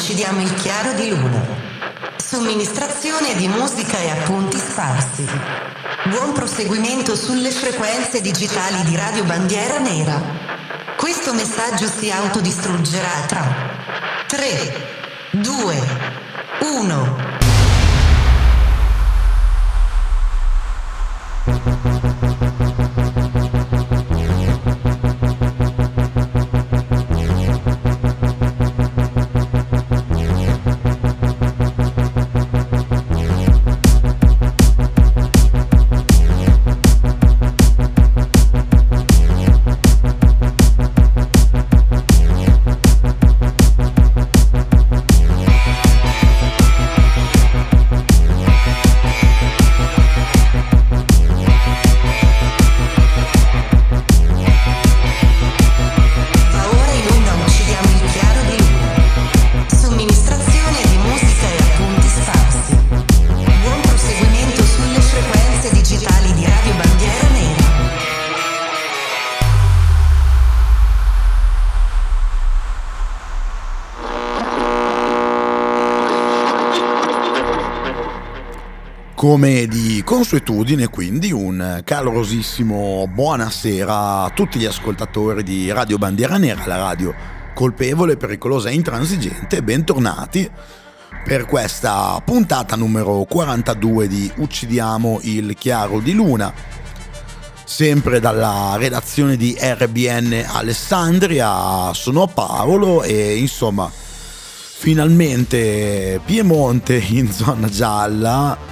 uccidiamo il chiaro di luna. Somministrazione di musica e appunti sparsi. Buon proseguimento sulle frequenze digitali di Radio Bandiera Nera. Questo messaggio si autodistruggerà tra 3, 2, 1. Come di consuetudine, quindi, un calorosissimo buonasera a tutti gli ascoltatori di Radio Bandiera Nera, la radio colpevole, pericolosa e intransigente. Bentornati per questa puntata numero 42 di Uccidiamo il chiaro di luna. Sempre dalla redazione di RBN Alessandria, sono Paolo e insomma, finalmente Piemonte in zona gialla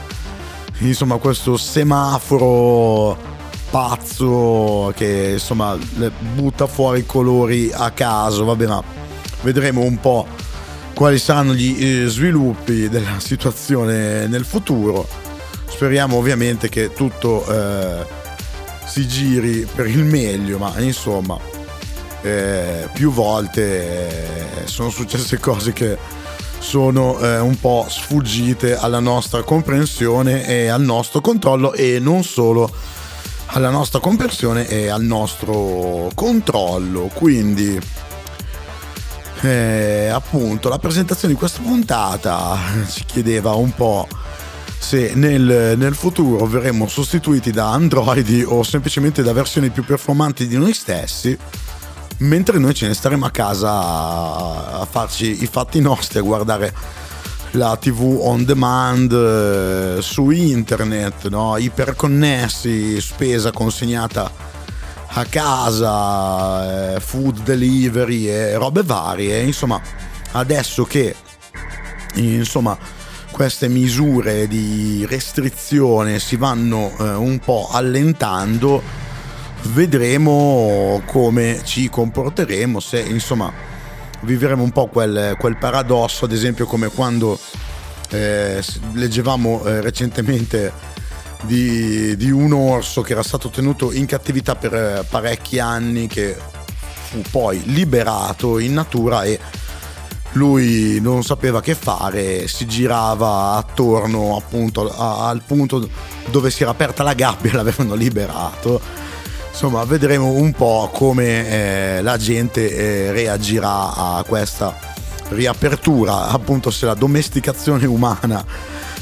insomma questo semaforo pazzo che insomma butta fuori i colori a caso, vabbè ma vedremo un po' quali saranno gli eh, sviluppi della situazione nel futuro. Speriamo ovviamente che tutto eh, si giri per il meglio, ma insomma eh, più volte eh, sono successe cose che sono eh, un po' sfuggite alla nostra comprensione e al nostro controllo e non solo alla nostra comprensione e al nostro controllo. Quindi eh, appunto la presentazione di questa puntata ci chiedeva un po' se nel, nel, futuro verremo sostituiti da androidi o semplicemente da versioni più performanti di noi stessi mentre noi ce ne staremo a casa a farci i fatti nostri, a guardare la tv on demand eh, su internet, no? iperconnessi, spesa consegnata a casa, eh, food delivery e robe varie. Insomma, adesso che insomma, queste misure di restrizione si vanno eh, un po' allentando, vedremo come ci comporteremo, se insomma vivremo un po' quel, quel paradosso, ad esempio come quando eh, leggevamo eh, recentemente di, di, un orso che era stato tenuto in cattività per eh, parecchi anni, che fu poi liberato in natura e lui non sapeva che fare, si girava attorno appunto a, al punto dove si era aperta la gabbia e l'avevano liberato insomma vedremo un po' come eh, la gente eh, reagirà a questa riapertura, appunto se la domesticazione umana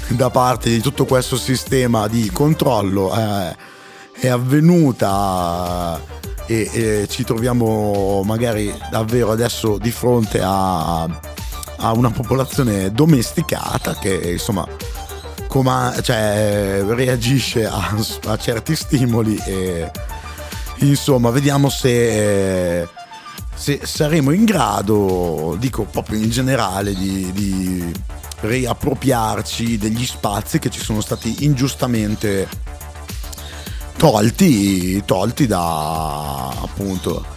da parte di tutto questo sistema di controllo eh, è avvenuta e, e, ci troviamo magari davvero adesso di fronte a, a una popolazione domesticata che insomma cioè, reagisce a, a certi stimoli e Insomma, vediamo se, eh, se saremo in grado, dico proprio in generale, di, di riappropriarci degli spazi che ci sono stati ingiustamente tolti, tolti da appunto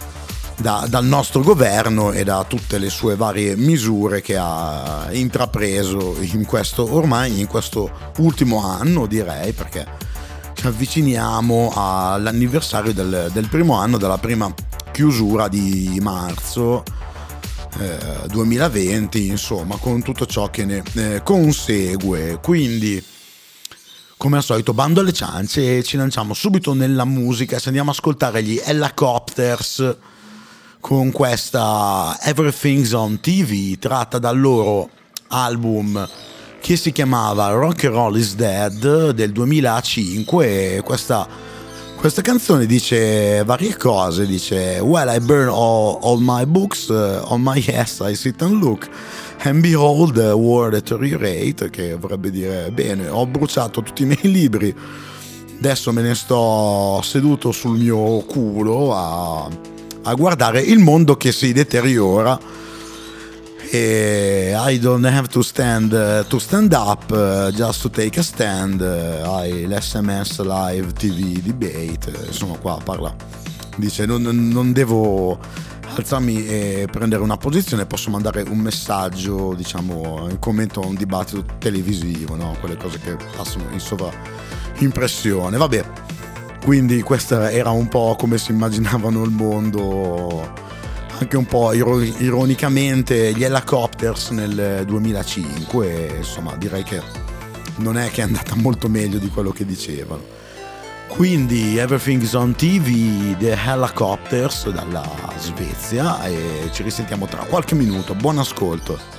da, dal nostro governo e da tutte le sue varie misure che ha intrapreso in questo ormai in questo ultimo anno direi perché ci avviciniamo all'anniversario del, del primo anno della prima chiusura di marzo eh, 2020, insomma, con tutto ciò che ne eh, consegue. Quindi, come al solito, bando alle ciance e ci lanciamo subito nella musica. Se andiamo a ascoltare gli Helicopters con questa Everything's on TV tratta dal loro album che si chiamava Rock and Roll is Dead del 2005 questa, questa canzone dice varie cose dice Well I burn all, all my books uh, on my ass I sit and look and behold the world deteriorate che vorrebbe dire bene ho bruciato tutti i miei libri adesso me ne sto seduto sul mio culo a, a guardare il mondo che si deteriora e I don't have to stand, uh, to stand up uh, just to take a stand hai l'SMS live TV debate insomma qua parla dice non, non devo alzarmi e prendere una posizione posso mandare un messaggio diciamo in commento a un dibattito televisivo no? quelle cose che passano in sovraimpressione vabbè quindi questa era un po' come si immaginavano il mondo anche un po' ironicamente gli Helicopters nel 2005 insomma direi che non è che è andata molto meglio di quello che dicevano. Quindi Everything's on TV The Helicopters dalla Svezia e ci risentiamo tra qualche minuto. Buon ascolto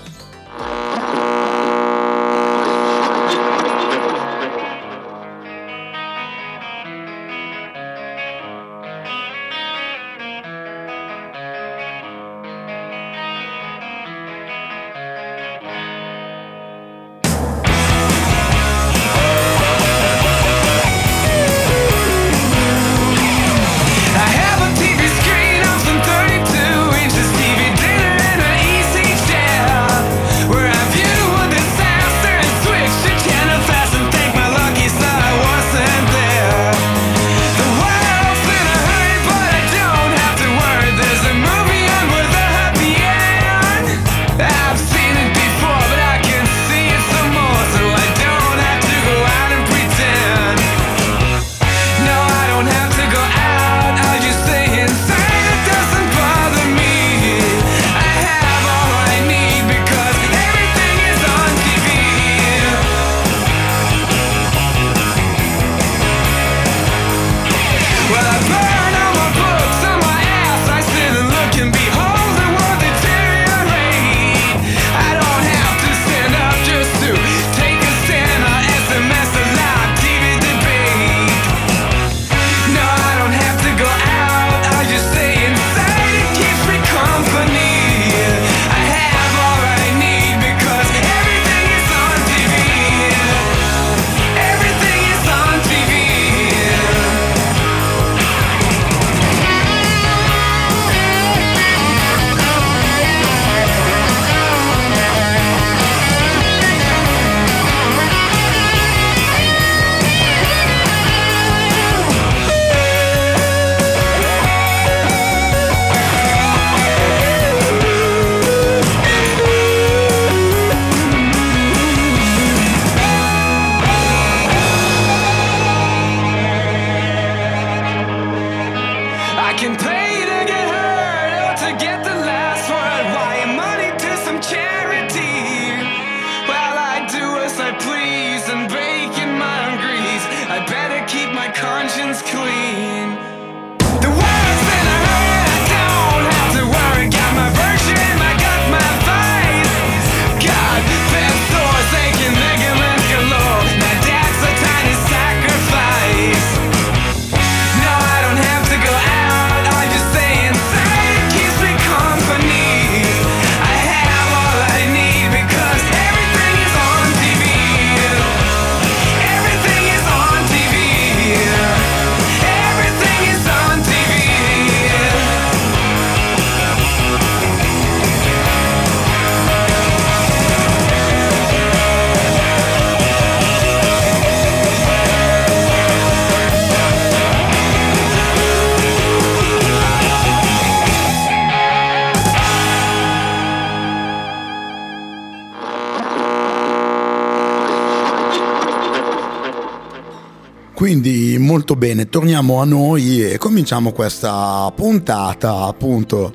Quindi molto bene, torniamo a noi e cominciamo questa puntata appunto.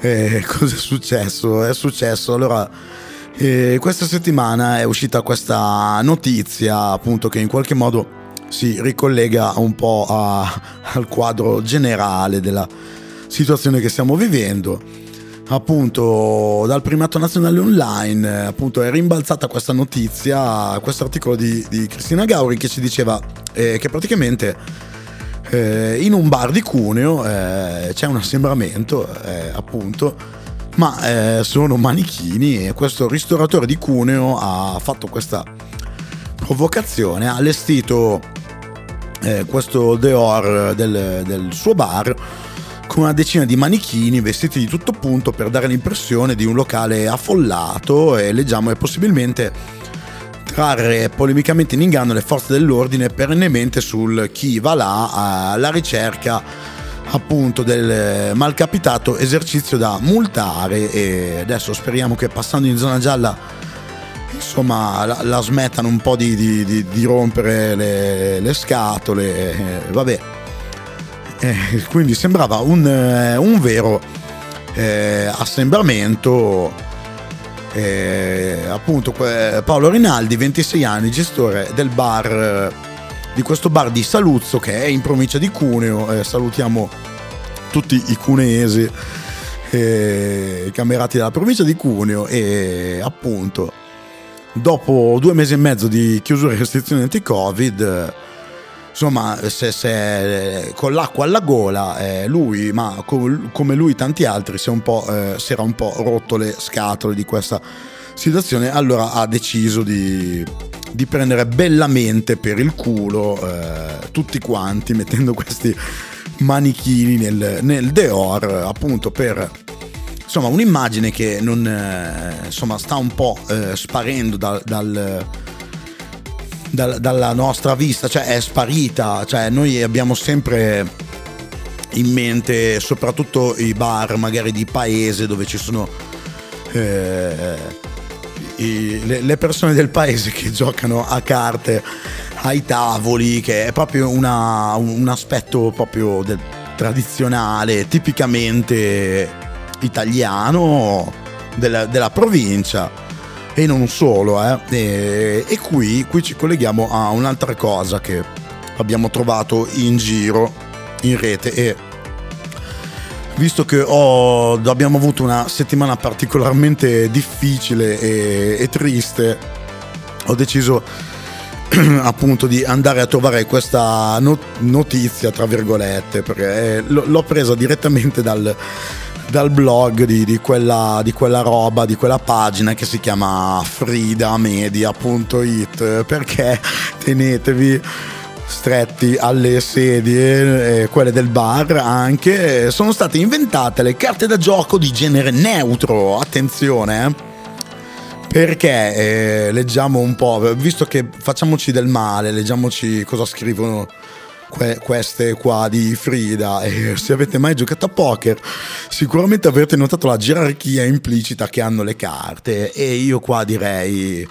Eh, cosa è successo? È successo allora eh, questa settimana è uscita questa notizia appunto che in qualche modo si ricollega un po' a, al quadro generale della, situazione che stiamo vivendo. Appunto, dal primato nazionale online, appunto, è rimbalzata questa notizia, questo articolo di, di Cristina Gauri che ci diceva eh, che praticamente eh, in un bar di Cuneo eh, c'è un assembramento, eh, appunto, ma eh, sono manichini e questo ristoratore di Cuneo ha fatto questa provocazione, ha allestito eh, questo Deor del, del suo bar con una decina di manichini vestiti di tutto punto per dare l'impressione di un locale affollato e leggiamo e possibilmente trarre polemicamente in inganno le forze dell'ordine perennemente sul chi va là alla ricerca appunto del malcapitato esercizio da multare e adesso speriamo che passando in zona gialla insomma la, la smettano un po' di, di, di, di rompere le, le scatole. Eh, vabbè eh, quindi sembrava un, eh, un vero eh, assembramento. Eh, appunto, Paolo Rinaldi, 26 anni, gestore del bar, di questo bar di Saluzzo che è in provincia di Cuneo. Eh, salutiamo tutti i cuneesi, eh, camerati della provincia di Cuneo e appunto dopo due mesi e mezzo di chiusura e restrizioni anti-Covid insomma, se, se, con l'acqua alla gola, eh, lui, ma com, come lui tanti altri, si, eh, si, era un po' rotto le scatole di questa situazione, allora ha deciso di, di prendere bellamente per il culo eh, tutti quanti, mettendo questi manichini nel, nel Deor, appunto per insomma un'immagine che non eh, insomma sta un po' eh, sparendo dal, dal dal, dalla nostra vista, cioè è sparita, cioè noi abbiamo sempre in mente soprattutto i bar magari di paese dove ci sono eh, i, le, le, persone del paese che giocano a carte ai tavoli, che è proprio una, un aspetto proprio del, tradizionale, tipicamente italiano della, della provincia e non solo. Eh. E, e qui, qui ci colleghiamo a un'altra cosa che abbiamo trovato in giro, in rete e visto che ho, abbiamo avuto una settimana particolarmente difficile e, e triste, ho deciso appunto di andare a trovare questa notizia, tra virgolette, perché l'ho presa direttamente dal, dal blog di, di, quella, di, quella, roba, di quella pagina che si chiama fridamedia.it perché tenetevi stretti alle sedie, eh, quelle del bar anche, sono state inventate le carte da gioco di genere neutro, attenzione. Eh. Perché eh, leggiamo un po', visto che facciamoci del male, leggiamoci cosa scrivono que- queste qua di Frida e se avete mai giocato a poker sicuramente avrete notato la gerarchia implicita che hanno le carte e io qua direi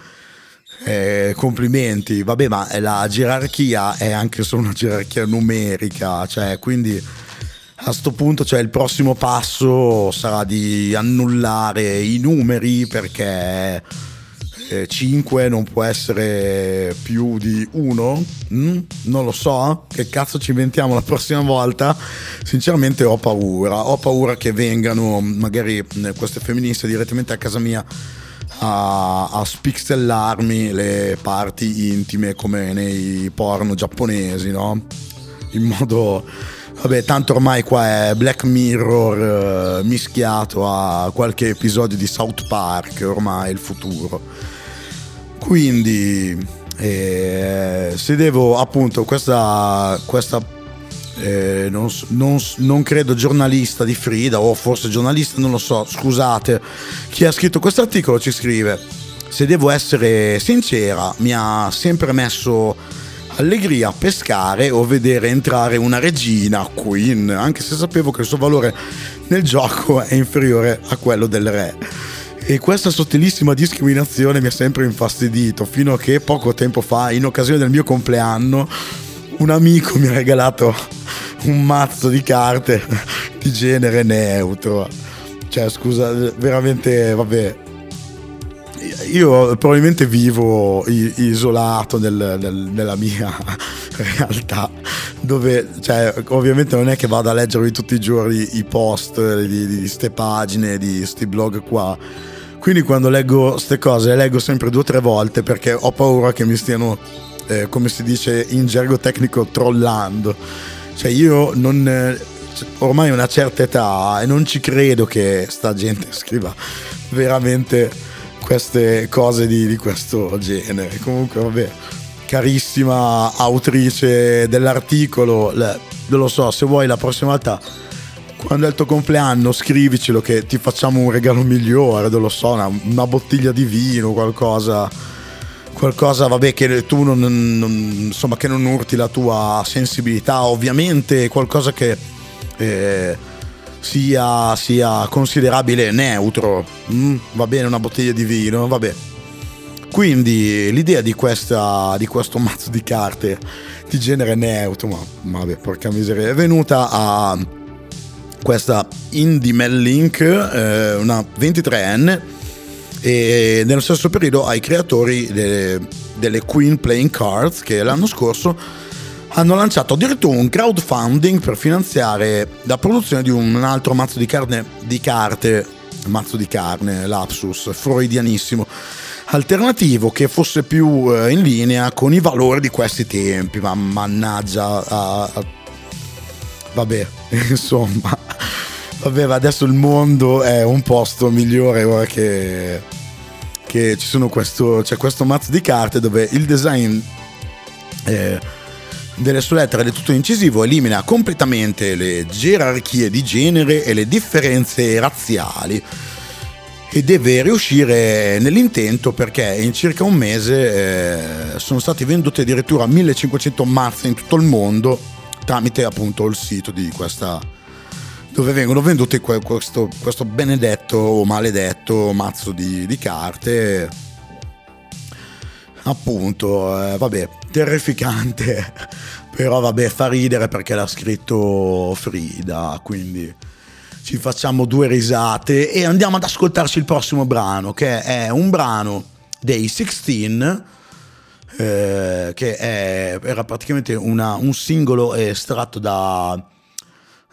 eh, complimenti. Vabbè ma la gerarchia è anche solo una gerarchia numerica cioè quindi a questo punto cioè, il prossimo passo sarà di annullare i numeri perché 5 eh, non può essere più di 1? Mm? Non lo so, che cazzo ci inventiamo la prossima volta? Sinceramente ho paura, ho paura che vengano magari eh, queste femministe direttamente a casa mia a, a spixellarmi le parti intime come nei porno giapponesi, no? In modo... Vabbè, tanto ormai qua è Black Mirror eh, mischiato a qualche episodio di South Park, ormai è il futuro. Quindi, eh, se devo appunto questa, questa eh, non, non, non, credo giornalista di Frida o forse giornalista, non lo so, scusate, chi ha scritto questo articolo ci scrive, se devo essere sincera, mi ha sempre messo allegria pescare o vedere entrare una regina Queen, anche se sapevo che il suo valore nel gioco è inferiore a quello del re. E questa sottilissima discriminazione mi ha sempre infastidito, fino a che poco tempo fa, in occasione del mio compleanno, un amico mi ha regalato un mazzo di carte di genere neutro. Cioè, scusa, veramente, vabbè. Io probabilmente vivo isolato nel, nel, nella mia realtà dove, cioè, ovviamente non è che vado a leggervi tutti i giorni i post di queste pagine, di questi blog qua. Quindi quando leggo queste cose le leggo sempre due o tre volte perché ho paura che mi stiano, eh, come si dice in gergo tecnico, trollando. Cioè io non... Eh, ormai una certa età e non ci credo che sta gente scriva veramente queste cose di, di questo genere. Comunque vabbè carissima autrice dell'articolo, non lo so, se vuoi la prossima volta quando è il tuo compleanno scrivicelo che ti facciamo un regalo migliore, non lo so, una, una bottiglia di vino, qualcosa, qualcosa, vabbè, che tu non, non, insomma, che non urti la tua sensibilità, ovviamente qualcosa che eh, sia, sia, considerabile neutro, mm, va bene una bottiglia di vino, vabbè, quindi l'idea di, questa, di questo mazzo di carte di genere neutro, ma vabbè, porca miseria, è venuta a questa Indie Mellink, eh, una 23enne, e nello stesso periodo ai creatori delle, delle Queen Playing Cards che l'anno scorso hanno lanciato addirittura un crowdfunding per finanziare la produzione di un altro mazzo di, carne, di carte, mazzo di carne, lapsus, freudianissimo alternativo che fosse più eh, in linea con i valori di questi tempi, ma mannaggia, uh, vabbè, insomma, vabbè, adesso il mondo è un posto migliore ora che, che ci sono questo, c'è questo mazzo di carte dove il design eh, delle sue lettere è tutto incisivo, elimina completamente le gerarchie di genere e le differenze razziali. E deve riuscire nell'intento perché in circa un mese eh, sono stati venduti addirittura 1500 mazze in tutto il mondo tramite appunto il sito di questa dove vengono venduti questo, questo benedetto o maledetto mazzo di, di carte appunto eh, vabbè terrificante però vabbè fa ridere perché l'ha scritto Frida quindi ci facciamo due risate e andiamo ad ascoltarci il prossimo brano, che è un brano dei 16, eh, che è, era praticamente una, un singolo estratto da,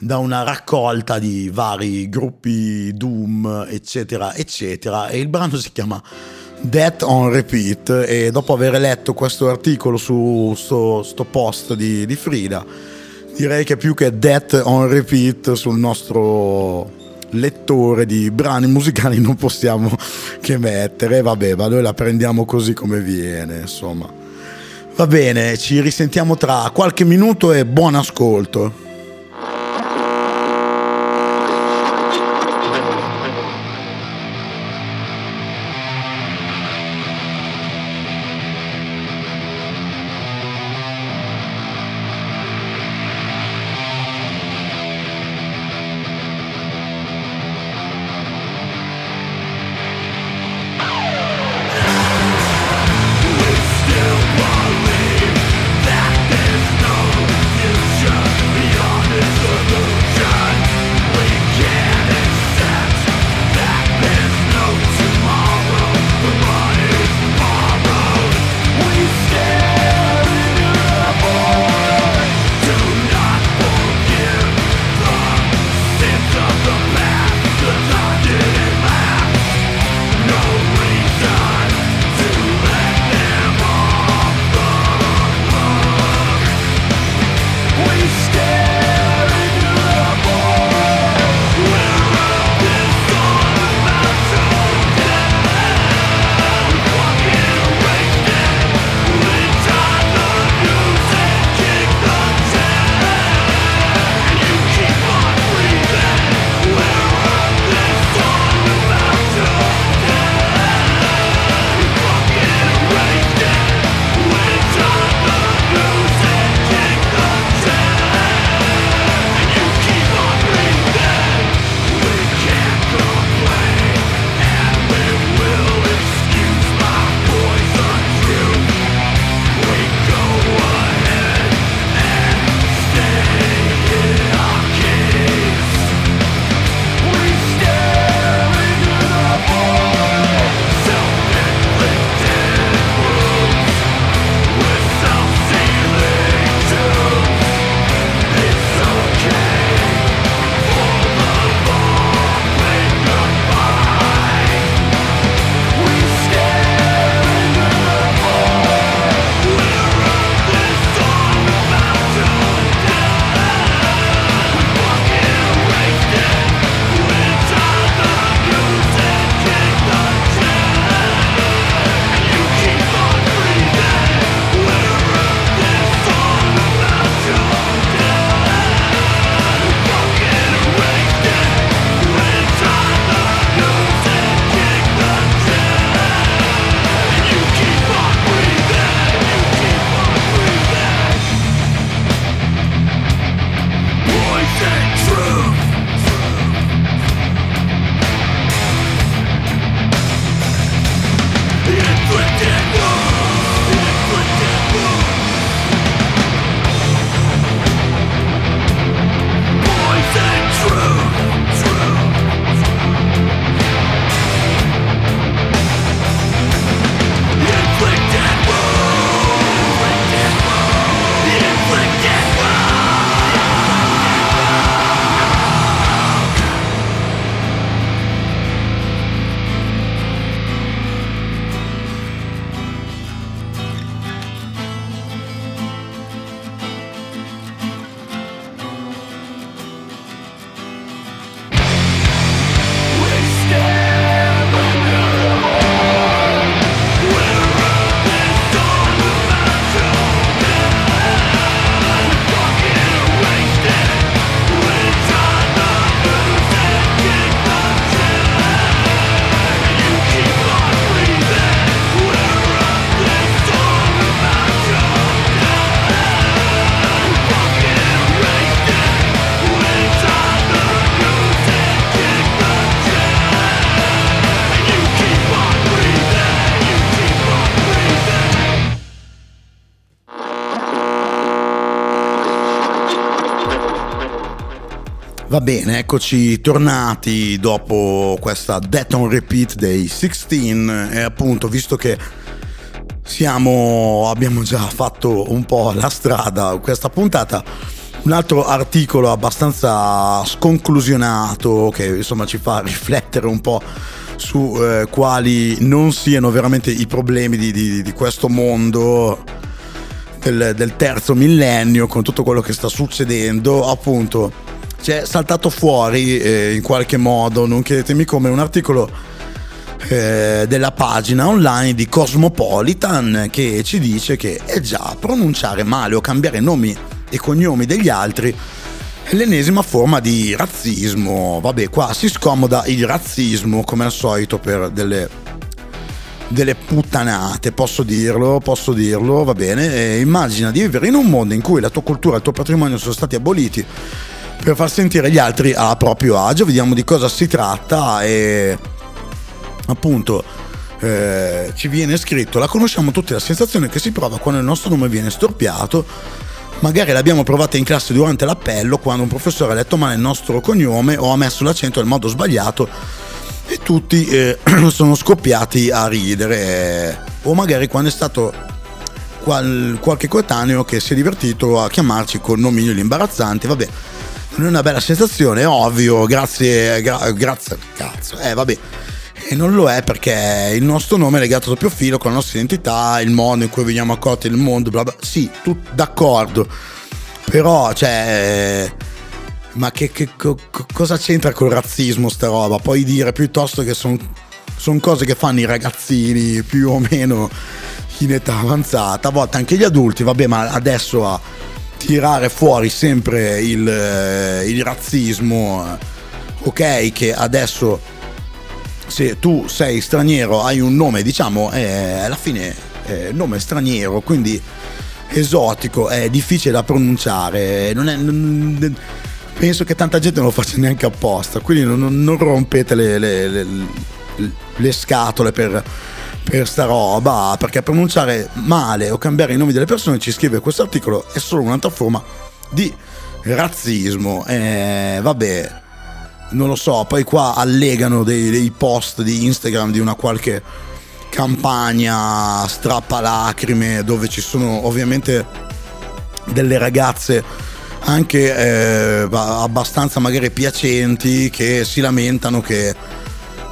da una raccolta di vari gruppi Doom, eccetera, eccetera, e il brano si chiama Death on Repeat e dopo aver letto questo articolo su sto, sto post di, di Frida direi che più che Death on Repeat sul nostro lettore di brani musicali non possiamo che mettere, vabbè, ma noi la prendiamo così come viene, insomma. Va bene, ci risentiamo tra qualche minuto e buon ascolto. Bene, eccoci tornati dopo questa Death on Repeat dei 16 e appunto visto che siamo, abbiamo già fatto un po' la strada questa puntata, un altro articolo abbastanza sconclusionato che insomma ci fa riflettere un po' su eh, quali non siano veramente i problemi di, di, di questo mondo del, del terzo millennio con tutto quello che sta succedendo appunto c'è saltato fuori eh, in qualche modo, non chiedetemi come, un articolo eh, della pagina online di Cosmopolitan che ci dice che è già pronunciare male o cambiare nomi e cognomi degli altri l'ennesima forma di razzismo. Vabbè, qua si scomoda il razzismo come al solito per delle, delle puttanate, posso dirlo, posso dirlo, va bene. E immagina di vivere in un mondo in cui la tua cultura e il tuo patrimonio sono stati aboliti per far sentire gli altri a proprio agio. Vediamo di cosa si tratta e appunto eh, ci viene scritto, la conosciamo tutti la sensazione che si prova quando il nostro nome viene storpiato. Magari l'abbiamo provata in classe durante l'appello, quando un professore ha letto male il nostro cognome o ha messo l'accento nel modo sbagliato e tutti eh, sono scoppiati a ridere. O magari quando è stato qual- qualche coetaneo che si è divertito a chiamarci con nomignoli imbarazzanti. Vabbè, non è una bella sensazione, ovvio, grazie, gra- grazie, cazzo, eh vabbè. E non lo è perché il nostro nome è legato a doppio filo con la nostra identità, il modo in cui veniamo accolti nel mondo, bla bla. Sì, tu, d'accordo. Però, cioè... Ma che, che co, cosa c'entra col razzismo sta roba? Puoi dire piuttosto che sono son cose che fanno i ragazzini più o meno in età avanzata, a volte anche gli adulti, vabbè, ma adesso ha tirare fuori sempre il, eh, il razzismo, ok, che adesso se tu sei straniero hai un nome, diciamo, è, alla fine è nome straniero, quindi esotico, è difficile da pronunciare, non è, non, penso che tanta gente non lo faccia neanche apposta, quindi non, non rompete le, le, le, le scatole per per sta roba, perché pronunciare male o cambiare i nomi delle persone, ci scrive questo articolo, è solo un'altra forma di razzismo. Eh, vabbè, non lo so, poi qua allegano dei, dei post di Instagram di una qualche campagna strappalacrime dove ci sono ovviamente delle ragazze anche eh, abbastanza magari piacenti che si lamentano che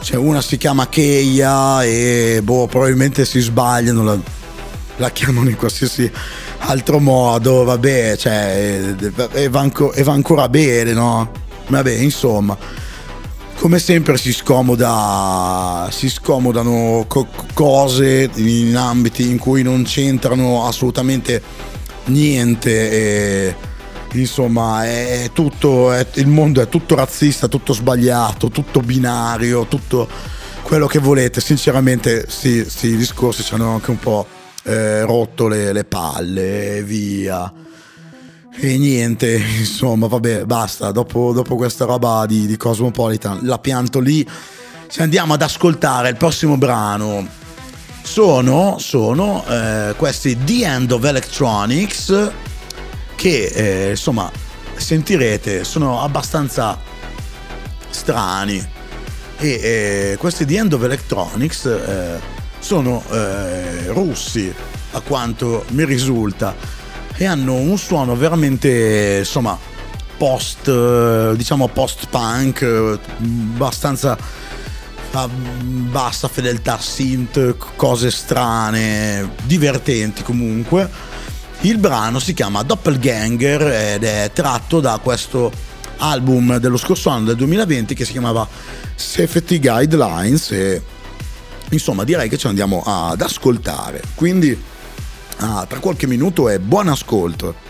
cioè una si chiama Keia e boh, probabilmente si sbagliano, la, la chiamano in qualsiasi altro modo, vabbè, cioè, e va, e va ancora bene, no? Vabbè, insomma, come sempre si scomoda, si scomodano co- cose in ambiti in cui non c'entrano assolutamente niente. E, insomma è tutto, è, il mondo è tutto razzista, tutto sbagliato, tutto binario, tutto quello che volete. Sinceramente, sì, sì i discorsi ci hanno anche un po' eh, rotto le, le palle, via. E niente, insomma, vabbè, basta. Dopo, dopo questa roba di, di, Cosmopolitan, la pianto lì. Ci andiamo ad ascoltare il prossimo brano. Sono, sono eh, questi The End of Electronics che eh, insomma sentirete sono abbastanza strani. E eh, questi The End of Electronics eh, sono eh, russi a quanto mi risulta e hanno un suono veramente insomma post diciamo post punk abbastanza a bassa fedeltà synth cose strane divertenti comunque il brano si chiama Doppelganger ed è tratto da questo album dello scorso anno, del 2020, che si chiamava Safety Guidelines e insomma direi che ci andiamo ad ascoltare. Quindi ah, tra qualche minuto e buon ascolto.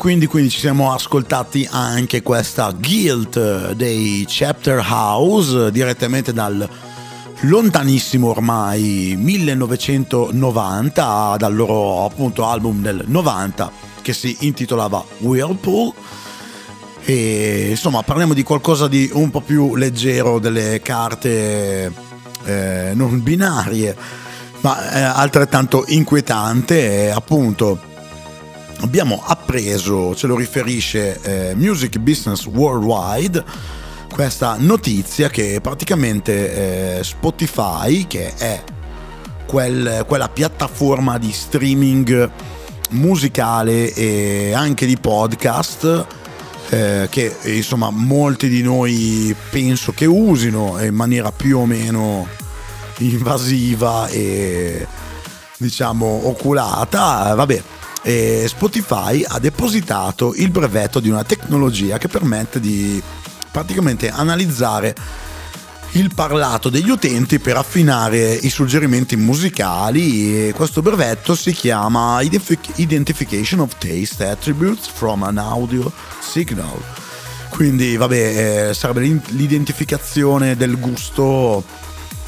Quindi, quindi, ci siamo ascoltati anche questa Guilt dei Chapter House direttamente dal lontanissimo ormai 1990 dal loro appunto album del 90 che si intitolava Whirlpool. E insomma parliamo di qualcosa di un po' più leggero delle carte eh, non binarie ma eh, altrettanto inquietante eh, appunto abbiamo appreso, ce lo riferisce eh, Music Business Worldwide, questa notizia che praticamente eh, Spotify, che è quel, quella piattaforma di streaming musicale e anche di podcast, eh, che insomma molti di noi penso che usino in maniera più o meno invasiva e diciamo oculata, vabbè e Spotify ha depositato il brevetto di una tecnologia che permette di praticamente analizzare il parlato degli utenti per affinare i suggerimenti musicali e questo brevetto si chiama Identification of Taste Attributes from an Audio Signal. Quindi vabbè, eh, sarebbe l'identificazione del gusto,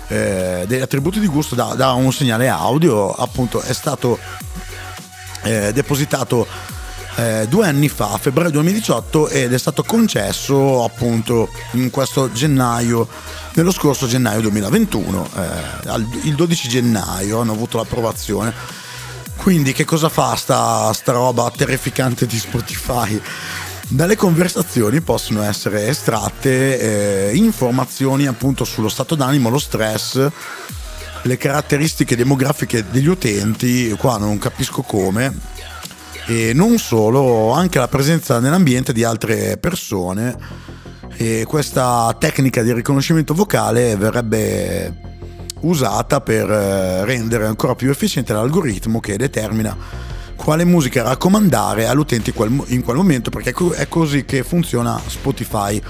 eh, degli attributi di gusto da, da un segnale audio, appunto è stato eh, depositato eh, due anni fa, febbraio 2018, ed è stato concesso appunto in questo gennaio, nello scorso gennaio 2021, eh, il 12 gennaio hanno avuto l'approvazione. Quindi che cosa fa sta, sta roba terrificante di Spotify? Dalle conversazioni possono essere estratte eh, informazioni appunto sullo stato d'animo, lo stress, le caratteristiche demografiche degli utenti, qua non capisco come, e non solo, anche la presenza nell'ambiente di altre persone. E questa tecnica di riconoscimento vocale verrebbe usata per eh, rendere ancora più efficiente l'algoritmo che determina quale musica raccomandare all'utente in quel momento, perché è così che funziona Spotify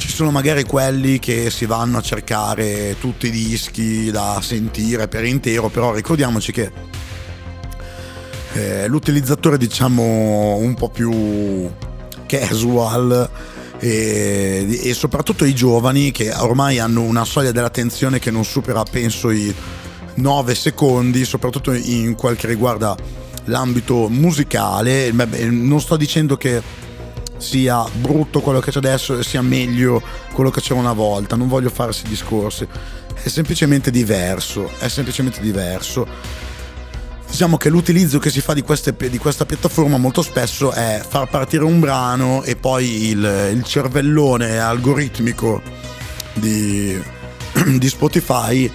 ci sono magari quelli che si vanno a cercare tutti i dischi da sentire per intero, però ricordiamoci che eh, l'utilizzatore diciamo un po' più casual e, e, soprattutto i giovani che ormai hanno una soglia dell'attenzione che non supera penso i 9 secondi, soprattutto in quel che riguarda l'ambito musicale. Non sto dicendo che sia brutto quello che c'è adesso e sia meglio quello che c'era una volta, non voglio farsi discorsi, è semplicemente diverso, è semplicemente diverso. Diciamo che l'utilizzo che si fa di, queste, di questa piattaforma molto spesso è far partire un brano e poi il, il cervellone algoritmico di, di Spotify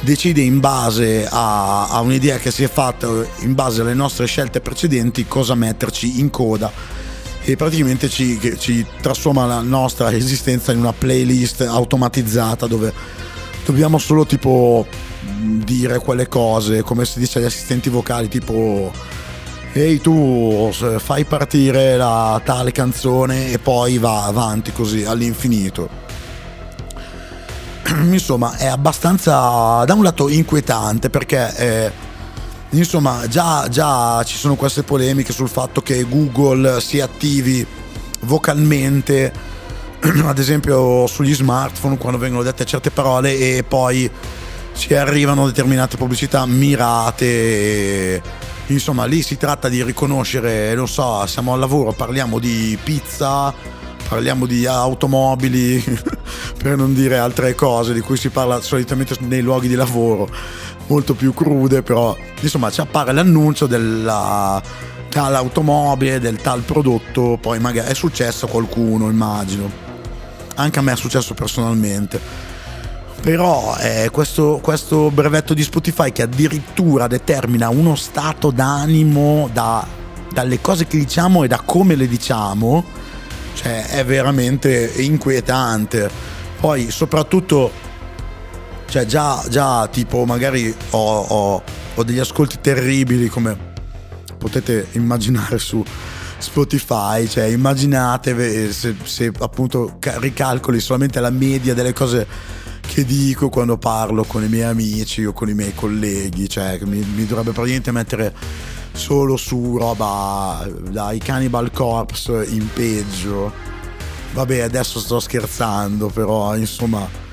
decide in base a, a, un'idea che si è fatta, in base alle nostre scelte precedenti, cosa metterci in coda e praticamente ci, ci trasforma la nostra esistenza in una playlist automatizzata dove dobbiamo solo tipo dire quelle cose, come si dice agli assistenti vocali, tipo ehi tu fai partire la tale canzone e poi va avanti così all'infinito. Insomma, è abbastanza da un lato inquietante perché eh, insomma già, già ci sono queste polemiche sul fatto che Google si attivi vocalmente ad esempio sugli smartphone quando vengono dette certe parole e poi ci arrivano determinate pubblicità mirate e, insomma lì si tratta di riconoscere non so siamo al lavoro parliamo di pizza parliamo di automobili per non dire altre cose di cui si parla solitamente nei luoghi di lavoro molto più crude però insomma ci appare l'annuncio della tal automobile del tal prodotto poi magari è successo a qualcuno immagino anche a me è successo personalmente però eh, questo, questo, brevetto di Spotify che addirittura determina uno stato d'animo da, dalle cose che diciamo e da come le diciamo, cioè è veramente inquietante. Poi soprattutto, cioè già, già tipo magari ho, ho, ho degli ascolti terribili come potete immaginare su Spotify, cioè immaginate se, se appunto ricalcoli solamente la media delle cose che dico quando parlo con i miei amici o con i miei colleghi, cioè mi, mi dovrebbe praticamente mettere solo su roba dai Cannibal Corpse in peggio. Vabbè, adesso sto scherzando, però insomma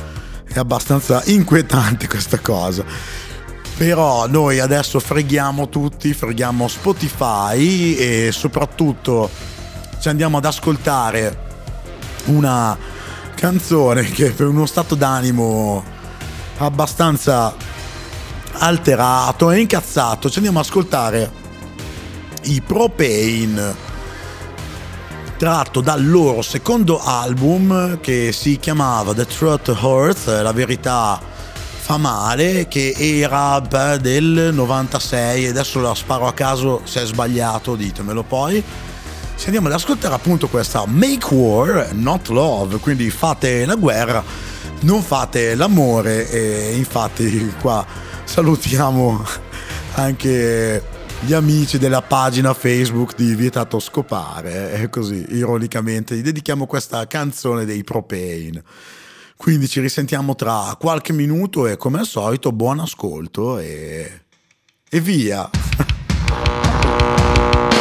è abbastanza inquietante questa cosa. Però noi adesso freghiamo tutti, freghiamo Spotify e soprattutto ci andiamo ad ascoltare una canzone che per uno stato d'animo abbastanza alterato e incazzato ci andiamo ad ascoltare i Propane tratto dal loro secondo album che si chiamava The Truth Hurts, la verità fa male, che era del 96, adesso la sparo a caso se è sbagliato ditemelo poi. Se andiamo ad ascoltare appunto questa Make War, Not Love, quindi fate la guerra, non fate l'amore e infatti qua salutiamo anche gli amici della pagina Facebook di Vietato Scopare e così ironicamente gli dedichiamo questa canzone dei Propane. Quindi ci risentiamo tra qualche minuto e come al solito buon ascolto e, e via!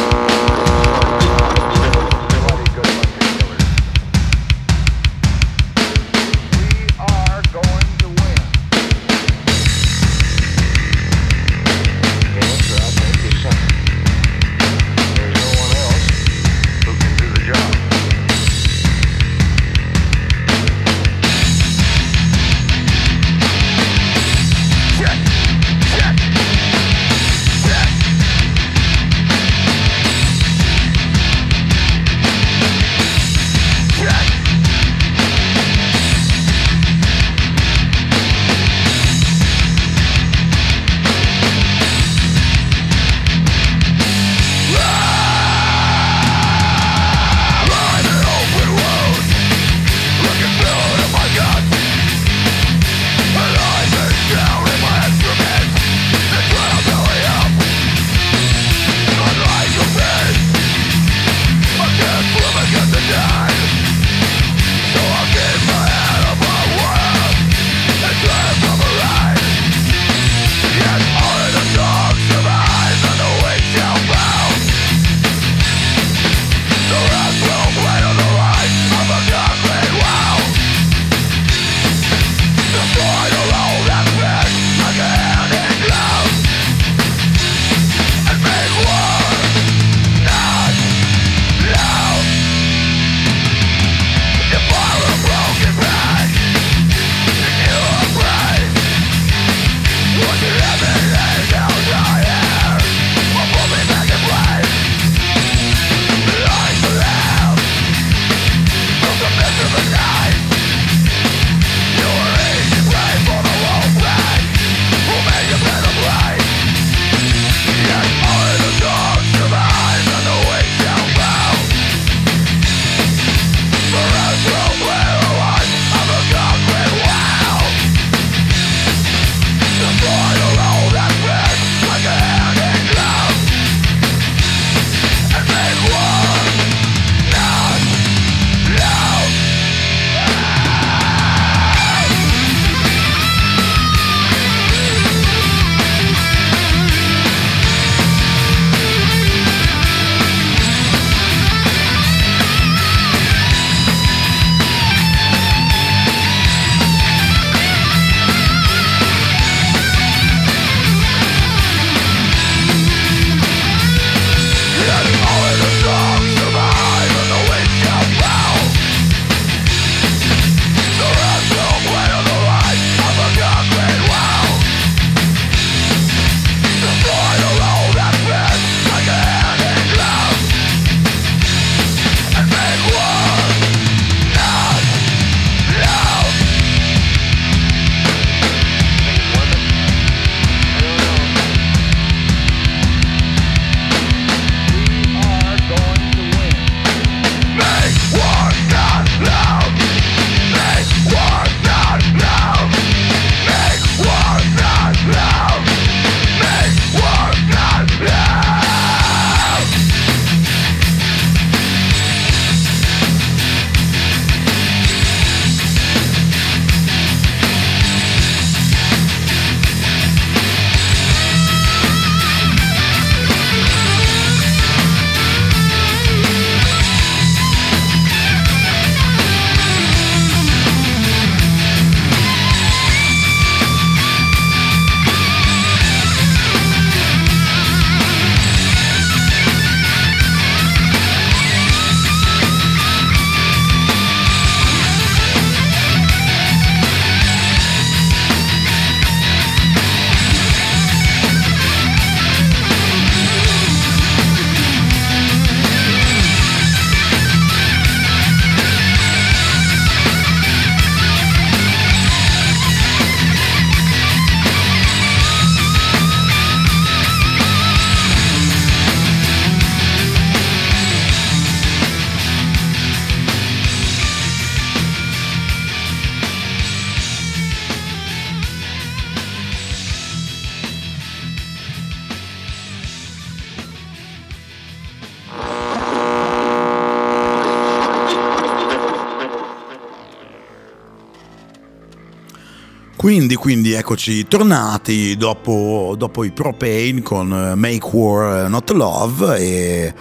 Quindi, eccoci tornati dopo, dopo i Propane con eh, Make War Not Love e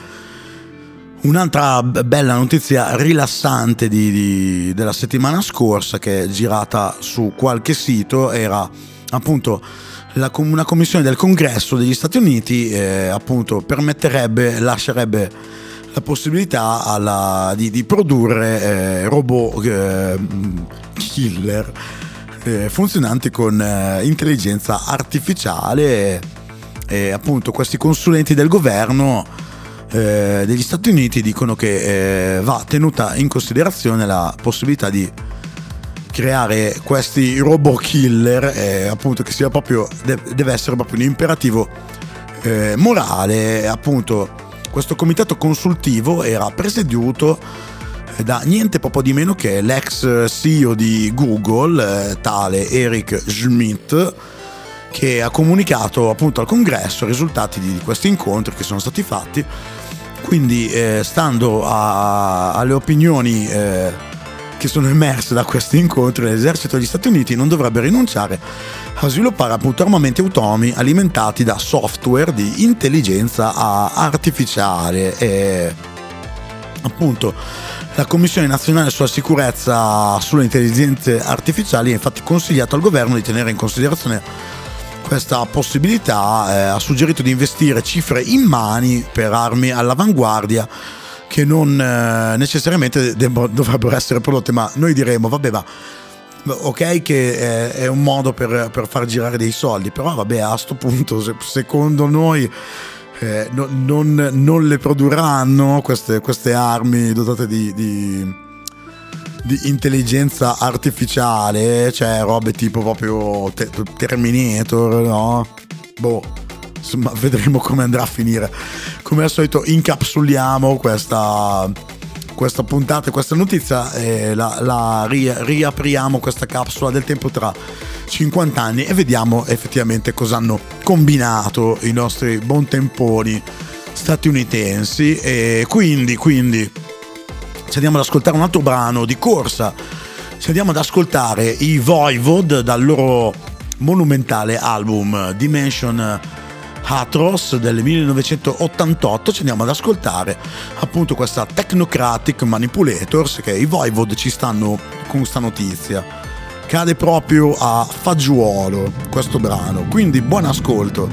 un'altra bella notizia rilassante di, di, della settimana scorsa che è girata su qualche sito era appunto la, una commissione del congresso degli Stati Uniti eh, appunto permetterebbe, lascerebbe la possibilità alla, di, di, produrre eh, robot eh, killer eh, funzionanti con eh, intelligenza artificiale e appunto questi consulenti del governo eh, degli Stati Uniti dicono che eh, va tenuta in considerazione la possibilità di creare questi robot killer eh, appunto che sia proprio deve essere proprio un imperativo morale. Appunto questo comitato consultivo era presieduto da niente proprio di meno che l'ex CEO di Google, eh, tale Eric Schmidt, che ha comunicato appunto al congresso i risultati di questi incontri che sono stati fatti. Quindi, eh, stando a, alle opinioni eh, che sono emerse da questi incontri, l'esercito degli Stati Uniti non dovrebbe rinunciare a sviluppare appunto armamenti autonomi alimentati da software di intelligenza artificiale. E appunto la Commissione nazionale sulla sicurezza sulle intelligenze artificiali ha infatti consigliato al governo di tenere in considerazione questa possibilità, eh, ha suggerito di investire cifre in mani per armi all'avanguardia che non eh, necessariamente deb- dovrebbero essere prodotte, ma noi diremo, vabbè, ma ok che è, è un modo per, per, far girare dei soldi, però vabbè, a questo punto, se, secondo noi eh, no, non, non, le produrranno queste, queste armi dotate di, di, di, intelligenza artificiale, cioè robe tipo proprio te- Terminator, no? Boh, insomma, vedremo come andrà a finire. Come al solito incapsuliamo questa, questa puntata, questa notizia e la, la riapriamo questa capsula del tempo tra 50 anni e vediamo effettivamente cosa hanno combinato i nostri buontemponi statunitensi e quindi, quindi ci andiamo ad ascoltare un altro brano di corsa. Ci andiamo ad ascoltare i Voivod dal loro monumentale album Dimension Atros del 1988 ci andiamo ad ascoltare appunto questa Technocratic Manipulators che i Voivod ci stanno con questa notizia cade proprio a fagiolo questo brano, quindi buon ascolto.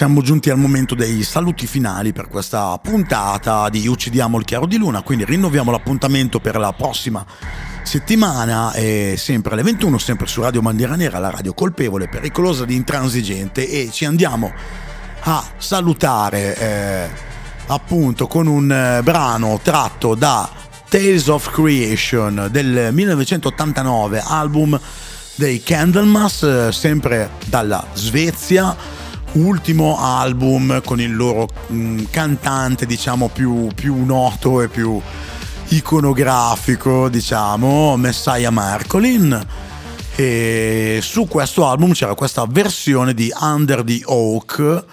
Siamo giunti al momento dei saluti finali per questa puntata di Uccidiamo il chiaro di luna, quindi rinnoviamo l'appuntamento per la prossima settimana, e sempre alle 21, sempre su Radio Bandiera Nera, la radio colpevole, pericolosa di intransigente e ci andiamo a salutare eh, appunto con un eh, brano tratto da Tales of Creation del 1989, album dei Candlemas, eh, sempre dalla Svezia ultimo album con il loro mh, mm, cantante diciamo più, più, noto e più iconografico diciamo Messiah Marcolin. E su questo album c'era questa versione di Under the Oak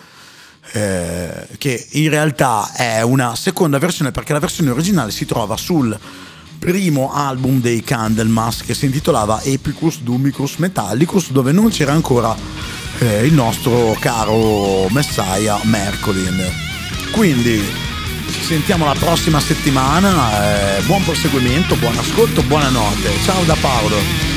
eh, che in realtà è una seconda versione perché la versione originale si trova sul primo album dei Candlemas che si intitolava Epicus Dumicus Metallicus dove non c'era ancora eh, il nostro caro Messiah Mercolin. Quindi ci sentiamo la prossima settimana, eh, buon proseguimento, buon ascolto, buonanotte. Ciao da Paolo.